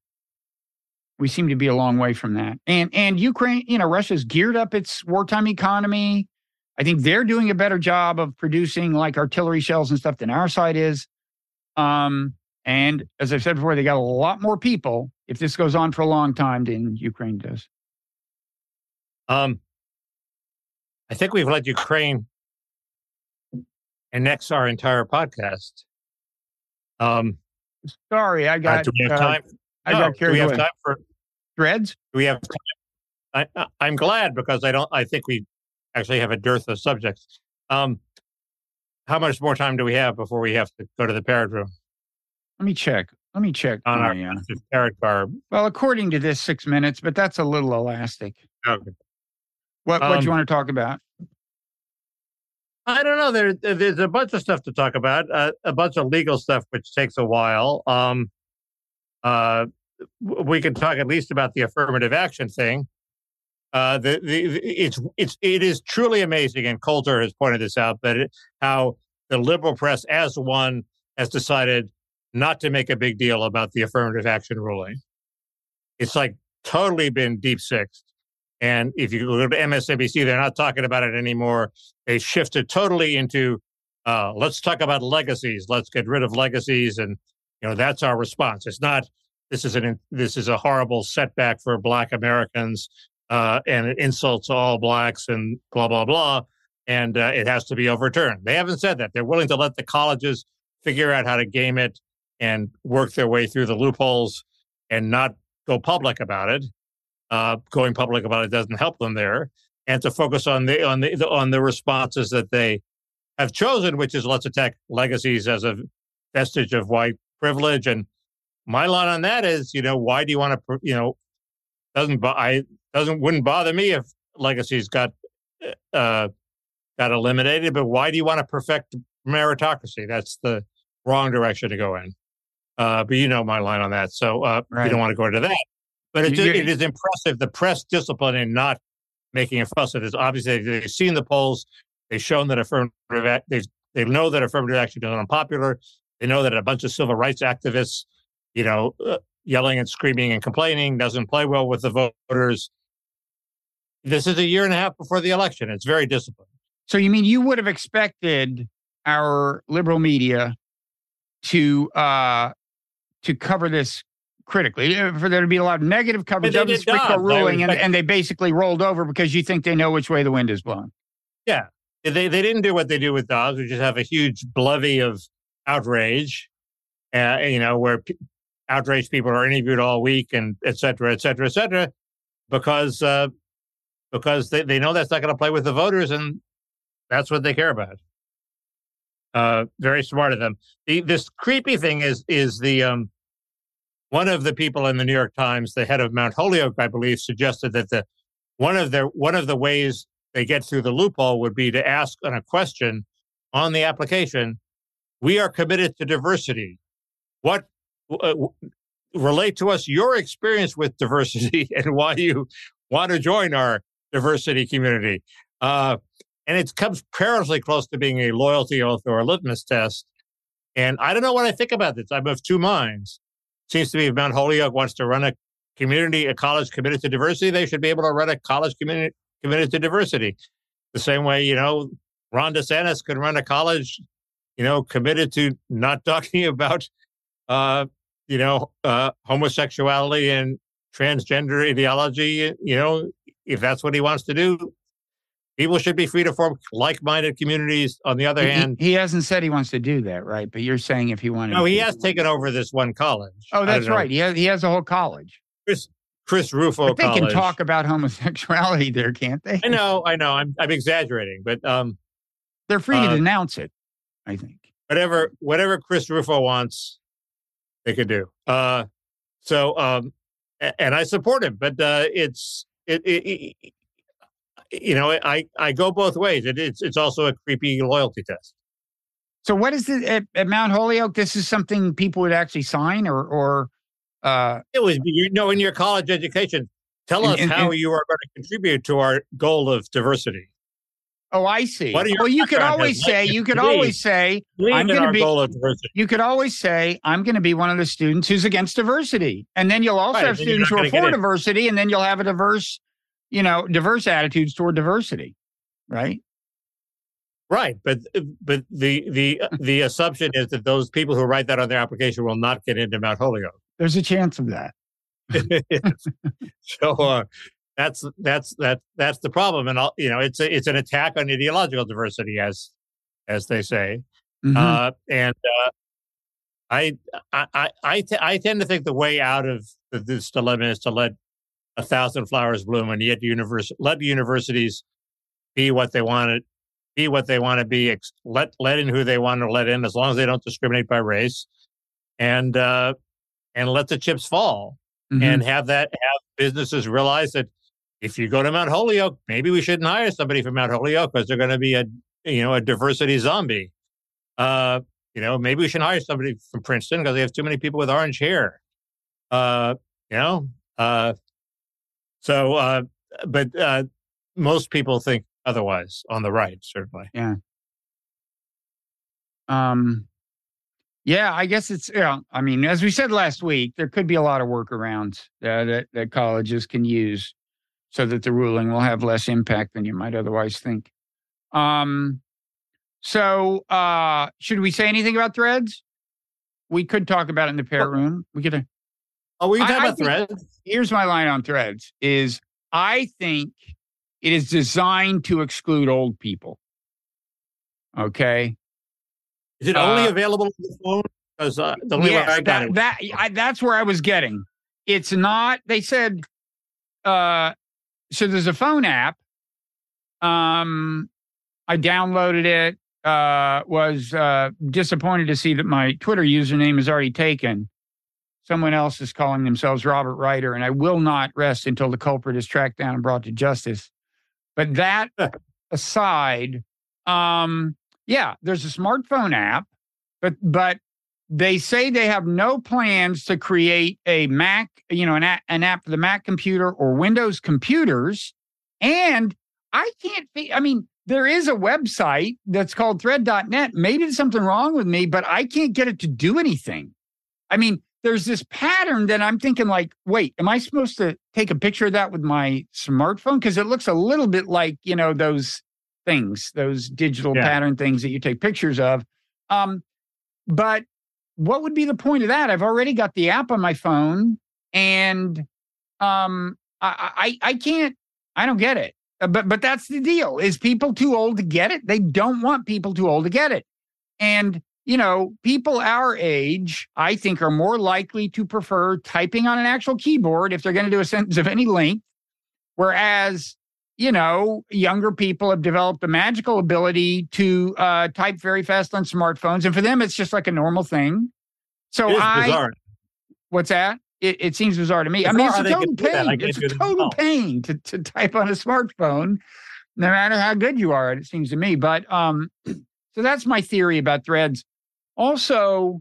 we seem to be a long way from that. And and Ukraine, you know, Russia's geared up its wartime economy. I think they're doing a better job of producing like artillery shells and stuff than our side is. Um, and as I've said before, they got a lot more people if this goes on for a long time than Ukraine does. Um, I think we've let Ukraine annex our entire podcast. Um, Sorry, I got. Uh, do we have uh, time? I no, got carried do we have away. time for threads? Do we have time? I, I'm glad because I don't. I think we actually have a dearth of subjects. Um, how much more time do we have before we have to go to the parrot room? Let me check. Let me check. On our uh, parrot car. Well, according to this, six minutes, but that's a little elastic. Okay. What What um, do you want to talk about? I don't know. There, there's a bunch of stuff to talk about. Uh, a bunch of legal stuff, which takes a while. Um, uh, we can talk at least about the affirmative action thing. Uh, the, the, it's it's it is truly amazing, and Coulter has pointed this out that it, how the liberal press, as one, has decided not to make a big deal about the affirmative action ruling. It's like totally been deep sixed. And if you go to MSNBC, they're not talking about it anymore. They shifted totally into uh, let's talk about legacies. Let's get rid of legacies, and you know that's our response. It's not this is an this is a horrible setback for Black Americans, uh, and it insults all blacks and blah blah blah, and uh, it has to be overturned. They haven't said that. They're willing to let the colleges figure out how to game it and work their way through the loopholes and not go public about it uh, going public about it doesn't help them there, and to focus on the on the on the responses that they have chosen, which is let's attack legacies as a vestige of white privilege. And my line on that is, you know, why do you want to, you know, doesn't I doesn't wouldn't bother me if legacies got uh, got eliminated, but why do you want to perfect meritocracy? That's the wrong direction to go in. Uh, but you know my line on that, so uh, Right. you don't want to go into that. But it, You- it is impressive the press discipline in not making a fuss of this. Obviously, they've seen the polls. They've shown that affirmative they they know that affirmative action is unpopular. They know that a bunch of civil rights activists, you know, uh, yelling and screaming and complaining doesn't play well with the voters. This is a year and a half before the election. It's very disciplined. So you mean you would have expected our liberal media to uh to cover this critically uh, for there to be a lot of negative coverage of the. Court ruling and, and they basically rolled over because you think they know which way the wind is blowing. Yeah. They they didn't do what they do with Dobbs, which is have a huge bevy of outrage, uh, you know, where p- outraged people are interviewed all week and et cetera, et cetera, et cetera, because uh, because they, they know that's not going to play with the voters, and that's what they care about. Uh, very smart of them. The, this creepy thing is is the um, one of the people in the New York Times, the head of Mount Holyoke, I believe, suggested that the one of the one of the ways they get through the loophole would be to ask on a question on the application, we are committed to diversity. What uh, relate to us your experience with diversity (laughs) and why you want to join our diversity community. Uh, and it comes perilously close to being a loyalty oath or a litmus test. And I don't know what I think about this. I'm of two minds. Seems to me if Mount Holyoke wants to run a community, a college committed to diversity, they should be able to run a college community committed to diversity. The same way, you know, Ron DeSantis could run a college, you know, committed to not (laughs) talking about, uh, you know, uh, homosexuality and transgender ideology. You know, if that's what he wants to do, people should be free to form like-minded communities. On the other He- hand, he, hasn't said he wants to do that, right? But you're saying if he wanted, no, he has taken over this one college. Oh, that's right. He has he has a whole college. Chris Chris Rufo But they College. can talk about homosexuality there, can't they? I know, I know. I'm I'm exaggerating, but um, They're free Uh, to denounce it. I think. whatever whatever Chris Rufo wants, they could do. Uh, so um, and I support him, but uh, it's it, it, it you know I I go both ways. It, it's it's also a creepy loyalty test. So what is it at, at Mount Holyoke? This is something people would actually sign, or or uh, It was you know in your college education. Tell And- us and- how and- you are going to contribute to our goal of diversity. oh, I see. What are your Well, you could always say you to could always say I'm be- goal of diversity. you could always say I'm going to be one of the students who's against diversity, and then you'll also Right, have students who are for diversity, and then you'll have a diverse, you know, diverse attitudes toward diversity, right? Right, but but the the (laughs) the assumption is that those people who write that on their application will not get into Mount Holyoke. There's a chance of that. (laughs) so uh, that's that's that that's the problem, and I'll, you know it's a, it's an attack on ideological diversity, as as they say, Mhm. uh, and uh, I I I I, t- I tend to think the way out of this dilemma is to let a thousand flowers bloom, and yet universe let universities be what they want to be, what they want to be. Ex- let let in who they want to let in, as long as they don't discriminate by race, and uh, and let the chips fall Mhm. and have that have businesses realize that if you go to Mount Holyoke, maybe we shouldn't hire somebody from Mount Holyoke because they're going to be a you know a diversity zombie. Uh, you know, maybe we should hire somebody from Princeton because they have too many people with orange hair. Uh, you know, uh, so uh, but uh, most people think otherwise on the right, certainly. Yeah. Um, yeah, I guess it's yeah. I mean, as we said last week, there could be a lot of workarounds uh, that that colleges can use so that the ruling will have less impact than you might otherwise think. Um, so uh, should we say anything about threads? We could talk about it in the parrot room. We could. Oh, we can I- talk I about think- threads. Here's my line on threads: is I think it is designed to exclude old people. Okay. Is it only uh, available on the phone? Because uh, the only way I got that, it. that I, that's where I was getting. It's not. They said, uh, so there's a phone app. Um, I downloaded it. Uh, was uh, disappointed to see that my Twitter username is already taken. Someone else is calling themselves Robert Ryder, and I will not rest until the culprit is tracked down and brought to justice. But that aside, um, yeah, there's a smartphone app, but but they say they have no plans to create a Mac, you know, an app, an app for the Mac computer or Windows computers. And I can't, I mean, there is a website that's called thread.net. Maybe there's something wrong with me, but I can't get it to do anything. I mean, there's this pattern that I'm thinking, like, wait, am I supposed to take a picture of that with my smartphone? Because it looks a little bit like, you know, those things, those digital yeah. pattern things that you take pictures of. Um, but what would be the point of that? I've already got the app on my phone and um, I, I, I can't, I don't get it. Uh, but but that's the deal. Is people too old to get it? They don't want people too old to get it. And you know, people our age, I think, are more likely to prefer typing on an actual keyboard if they're going to do a sentence of any length. Whereas, you know, younger people have developed a magical ability to uh, type very fast on smartphones, and for them, it's just like a normal thing. So I, bizarre. what's that? It, it, seems bizarre to me. It's I mean, it's a total pain. It's a total pain to, to type on a smartphone, no matter how good you are. It seems to me. But um, (clears throat) so that's my theory about Threads. Also,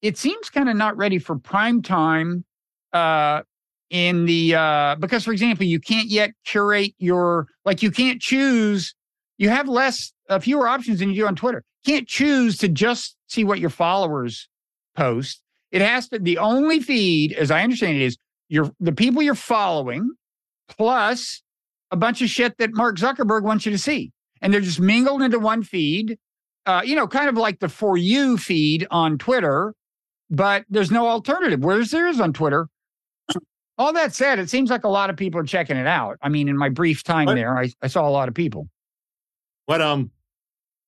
it seems kind of not ready for prime time uh, in the uh, because, for example, you can't yet curate your like you can't choose. You have less, uh, fewer options than you do on Twitter. Can't choose to just see what your followers post. It has to. The only feed, as I understand it, is your the people you're following plus a bunch of shit that Mark Zuckerberg wants you to see, and they're just mingled into one feed uh, you know, kind of like the for you feed on Twitter, but there's no alternative. Whereas there is on Twitter. All that said, it seems like a lot of people are checking it out. I mean, in my brief time there, I, I saw a lot of people. But um,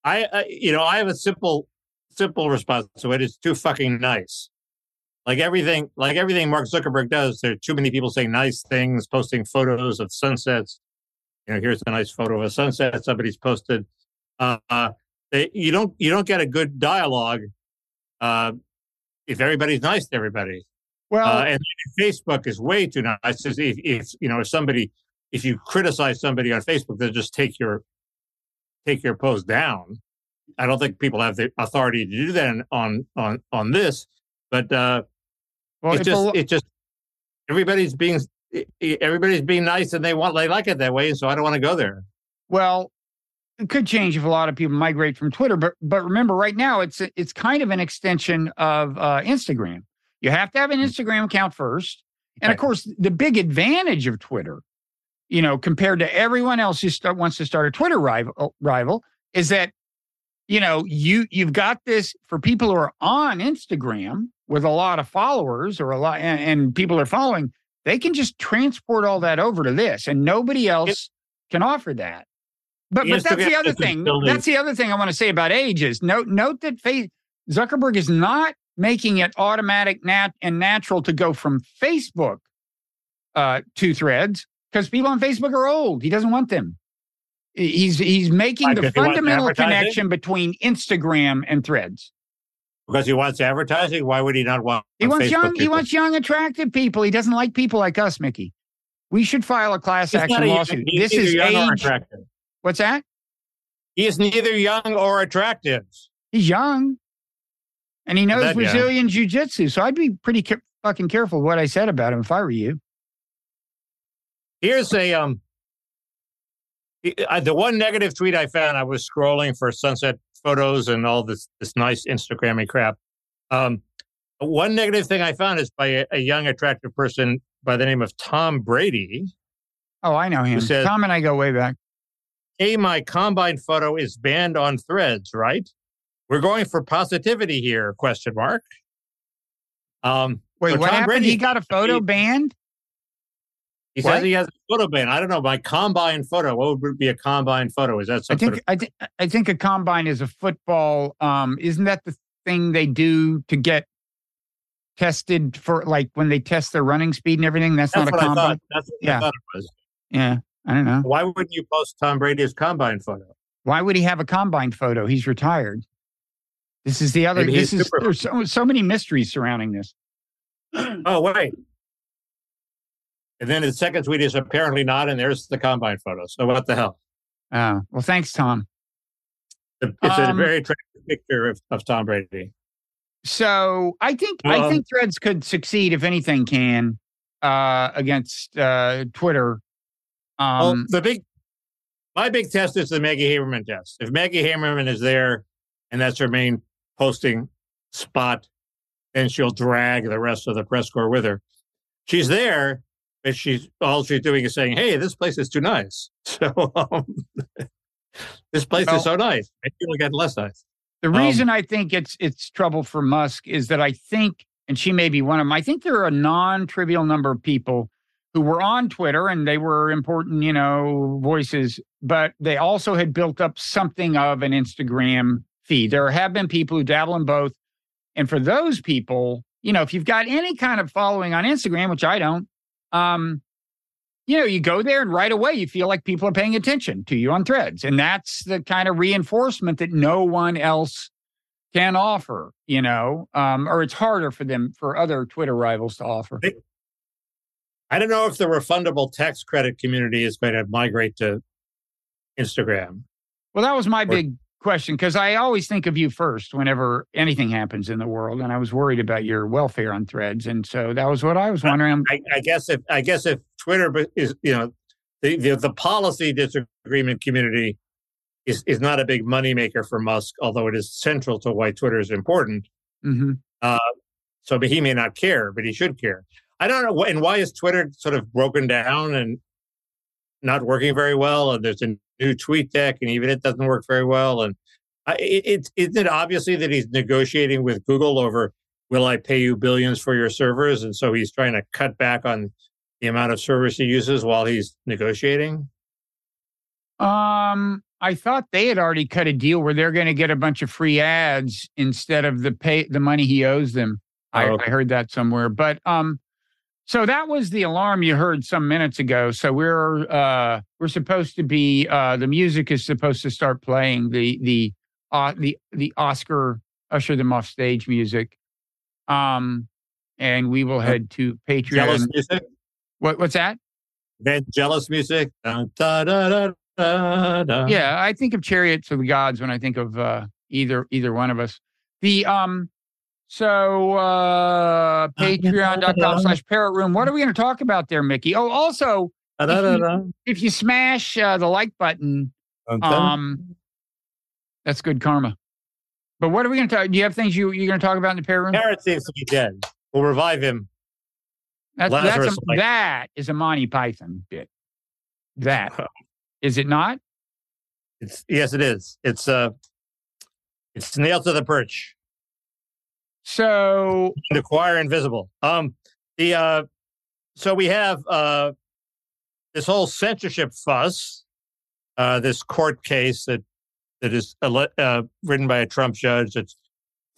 I, I you know I have a simple simple response to it. It's too fucking nice. Like everything, like everything Mark Zuckerberg does, there are too many people saying nice things, posting photos of sunsets. You know, here's a nice photo of a sunset somebody's posted. Uh, they, you don't you don't get a good dialogue uh, if everybody's nice to everybody. Well, uh, and Facebook is way too nice. If, if you know if somebody if you criticize somebody on Facebook, they'll just take your take your post down. I don't think people have the authority to do that on on on this, but uh, well, it's just it just everybody's being everybody's being nice and they want they like it that way, so I don't want to go there. Well, it could change if a lot of people migrate from Twitter, but but remember, right now it's it's kind of an extension of uh, Instagram. You have to have an hmm. Instagram account first, and of course, the big advantage of Twitter, you know, compared to everyone else who start, wants to start a Twitter rival, uh, rival, is that you know you you've got this for people who are on Instagram with a lot of followers or a lot and, and people are following. They can just transport all that over to this, and nobody else can offer that. But but that's the other thing. That's the other thing I want to say about age is note note that face, Zuckerberg is not making it automatic nat and natural to go from Facebook uh, to Threads because people on Facebook are old. He doesn't want them. He's he's making the fundamental connection between Instagram and Threads. Because he wants advertising. Why would he not want? He wants Facebook young. People? He wants young, attractive people. He doesn't like people like us, Mickey. We should file a class he's action lawsuit. This is age. What's that? He is neither young or attractive. He's young, and he knows that, Brazilian jiu-jitsu. So I'd be pretty ca- fucking careful what I said about him if I were you. Here's a um. The one negative tweet I found, I was scrolling for sunset photos and all this this nice Instagrammy crap. Um, one negative thing I found is by a, a, young, attractive person by the name of Tom Brady. Oh, I know him. Says, Tom and I go way back hey, my combine photo is banned on threads, right? We're going for positivity here, question mark. Um, Wait, so what Tom happened? Brady, he got a photo he, banned? He what? says he has a photo ban. I don't know. My combine photo. What would be a combine photo? Is that something? I think, I, th- I think a combine is a football. Um, isn't that the thing they do to get tested for, like when they test their running speed and everything? That's, That's not a combine. That's what yeah. I thought it was. Yeah. I don't know. Why wouldn't you post Tom Brady's combine photo? Why would he have a combine photo? He's retired. This is the other. Maybe this is there's so so many mysteries surrounding this. (clears throat) oh wait. And then the second tweet is apparently not, and there's the combine photo. So what the hell? Oh well, thanks, Tom. It's um, a very attractive picture of, of Tom Brady. So I think I think Threads could succeed if anything can uh, against uh, Twitter. Well, Um, the big, my big test is the Maggie Haberman test. If Maggie Haberman is there, and that's her main posting spot, then she'll drag the rest of the press corps with her. She's there, but she's all she's doing is saying, "Hey, this place is too nice." (laughs) So um, this place Well- is so nice. Maybe it'll get less nice. The Um, reason I think it's it's trouble for Musk is that I think, and she may be one of them. I think there are a non-trivial number of people who were on Twitter and they were important, you know, voices, but they also had built up something of an Instagram feed. There have been people who dabble in both, and for those people, you know, if you've got any kind of following on Instagram, which I don't, um, you know, you go there and right away you feel like people are paying attention to you on threads. And that's the kind of reinforcement that no one else can offer, you know, um, or it's harder for them, for other Twitter rivals to offer. I don't know if the refundable tax credit community is going to migrate to Instagram. Well, that was my Or- big question because I always think of you first whenever anything happens in the world. And I was worried about your welfare on threads. And so that was what I was wondering. I, I guess if I guess if Twitter is you know the the, the policy disagreement community is is not a big moneymaker for Musk, although it is central to why Twitter is important. hmm So, but he may not care, but he should care. I don't know, and why is Twitter sort of broken down and not working very well? And there's a new tweet deck, and even it doesn't work very well. And I, it, it isn't it obviously that he's negotiating with Google over will I pay you billions for your servers, and so he's trying to cut back on the amount of servers he uses while he's negotiating. Um, I thought they had already cut a deal where they're going to get a bunch of free ads instead of the pay the money he owes them. I, Oh, I heard that somewhere, but um, so that was the alarm you heard some minutes ago. So we're uh we're supposed to be uh the music is supposed to start playing the the uh the the Oscar usher them off stage music, um, and we will head to Patreon. Jealous music, What what's that? jealous music. Da, da, da. Yeah, I think of chariots of the gods when I think of uh, either either one of us. The um, so uh, patreon.com slash parrot room. What are we going to talk about there, Mickey? Oh, also, Da, da, da, da. if you smash uh, the like button, um, that's good karma. But what are we going to talk? Do you have things you you're going to talk about in the parrot room? Parrot seems to be dead. We'll revive him. That's, that's a, like- that is a Monty Python bit. That (laughs) is it not? It's yes, it is. It's uh, it's nailed to the perch. So The choir invisible. Um, the uh, so we have uh, this whole censorship fuss. Uh, this court case that that is uh, written by a Trump judge that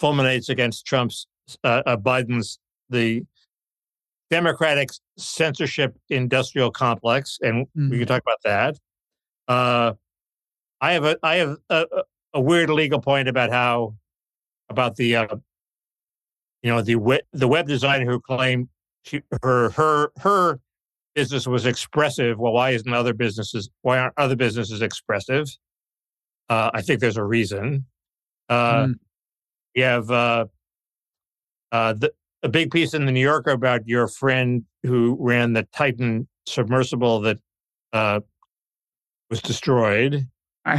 fulminates against Trump's uh, uh, Biden's the Democratic censorship industrial complex, and we Mhm. can talk about that. Uh, I have a I have a- a weird legal point about how about the uh, you know the web, the web designer who claimed she, her her her business was expressive. Well, why isn't other businesses? Why aren't other businesses expressive? Uh, I think there's a reason. Uh, Mm. You have uh, uh, the, a big piece in the New Yorker about your friend who ran the Titan submersible that uh, was destroyed.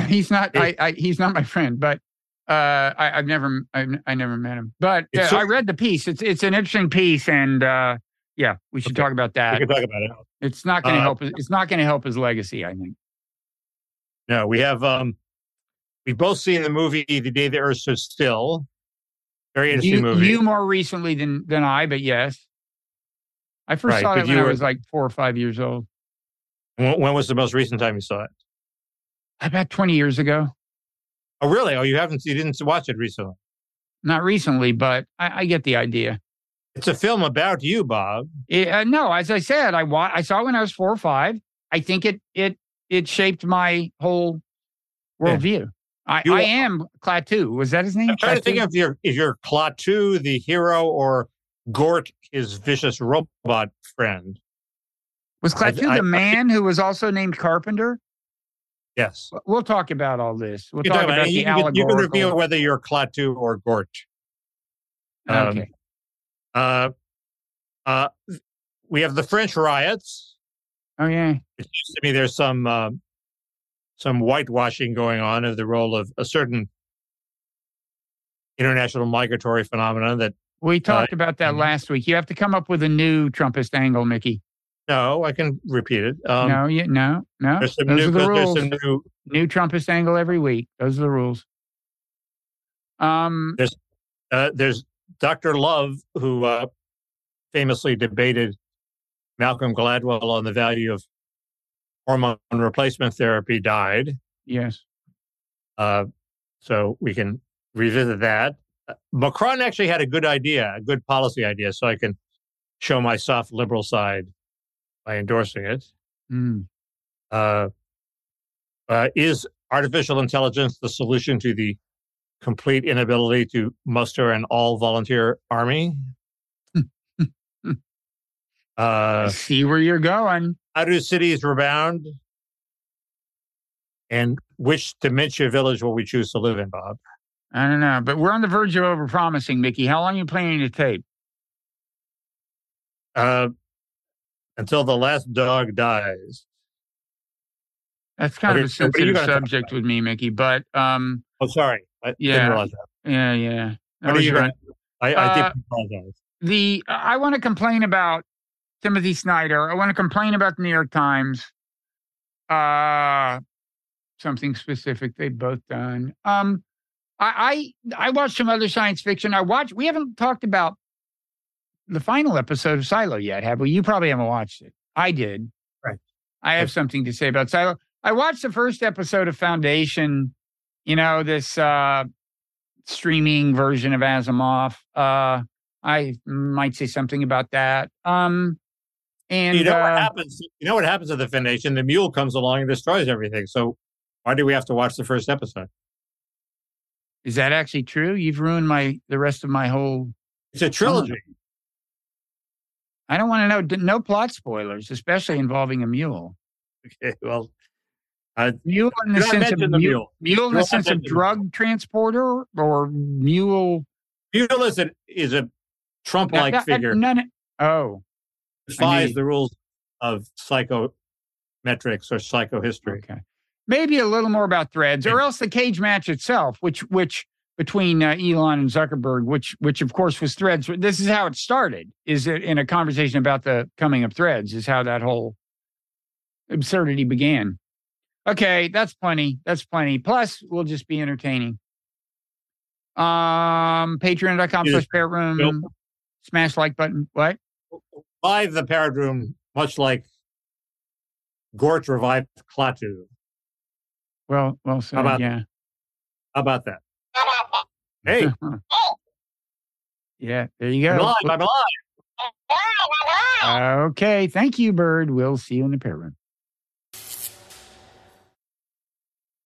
He's not. It- I, I. He's not my friend, but uh, I, I've never. I, I never met him. But uh, It's I read the piece. It's it's an interesting piece, and uh, yeah, we should Okay. talk about that. We can talk about it. It's not going to Uh, help. It's not going to help his legacy. I think. No, we have um, we've both seen the movie The Day the Earth Stood Still. Very interesting You, movie. you more recently than than I, but yes, I first Right, saw it when I was like four or five years old, when, when was the most recent time you saw it? about twenty years ago. Oh, really? Oh, you haven't? You didn't watch it recently? Not recently, but I, I get the idea. It's a film about you, Bob. It, uh, no, as I said, I wa- I saw it when I was four or five. I think it it it shaped my whole Yeah. worldview. I, You I am Klaatu. Was that his name? I'm trying to think Klaatu? of your is your Klaatu the hero or Gort his vicious robot friend? was Klaatu I- the man who was also named Carpenter? Yes. We'll talk about all this. We'll You talk can, about you, the can, you can reveal whether you're Klaatu or Gort. Um, Okay. Uh, uh, we have the French riots. Oh yeah. It seems to me there's some um some whitewashing going on of the role of a certain international migratory phenomenon that We talked about that mhm. last week. You have to come up with a new Trumpist angle, Mickey. No, I can repeat it. Um, no, you, no, no. there's some Those new, are the there's rules. some new New Trumpist angle every week. Those are the rules. Um, uh, there's Dr. Love, who uh, famously debated Malcolm Gladwell on the value of hormone replacement therapy, died. yes. Uh, so we can revisit that. Uh, Macron actually had a good idea, a good policy idea, so I can show my soft liberal side by endorsing it. Mm. Uh, uh, is artificial intelligence the solution to the complete inability to muster an all volunteer army? (laughs) I uh, see where you're going. how do cities rebound? And which dementia village will we choose to live in, Bob? I don't know, but we're on the verge of overpromising, Mickey. How long are you planning to tape? Uh, until the last dog dies. That's kind Okay, of a so what are you sensitive subject with me, Mickey. But um, Oh, sorry. I Yeah. didn't realize that. yeah, yeah. That What are you gonna, I, I Uh, apologize. the I want to complain about Timothy Snyder. I want to complain about the New York Times. Uh something specific they've both done. Um I I, I watched some other science fiction. I watched we haven't talked about the final episode of Silo yet, have we? You probably haven't watched it. I did. Right. I have something to say about Silo. I watched the first episode of Foundation, you know, this uh streaming version of Asimov. Uh I might say something about that. Um, and you know what uh, happens? You know what happens at the Foundation? The mule comes along and destroys everything. So why do we have to watch the first episode? is that actually true? You've ruined my the rest of my whole. It's a trilogy. I don't want to know. No plot spoilers, especially involving a mule. Okay, well, uh, Mule in the sense of the mule, mule. mule in the sense of drug transporter or mule. Mule is a, is a Trump-like No, no, figure. none- oh, defies the rules of psychometrics or psychohistory. okay. Maybe a little more about threads, or else the cage match itself, which which between uh, Elon and Zuckerberg, which which of course was threads. This is how it started. Is it in a conversation about the coming of threads? Is how that whole absurdity began. Okay, that's plenty. That's plenty. Plus, we'll just be entertaining. Um, patreon.com slash parrot room. Nope. Smash like button. What? Revive the Parrot Room, much like Gort revived Klaatu. Well, well said. about- yeah. How about that? Hey, (laughs) yeah, there you go. I'm live. Okay. Thank you, Bird. We'll see you in the parrot room.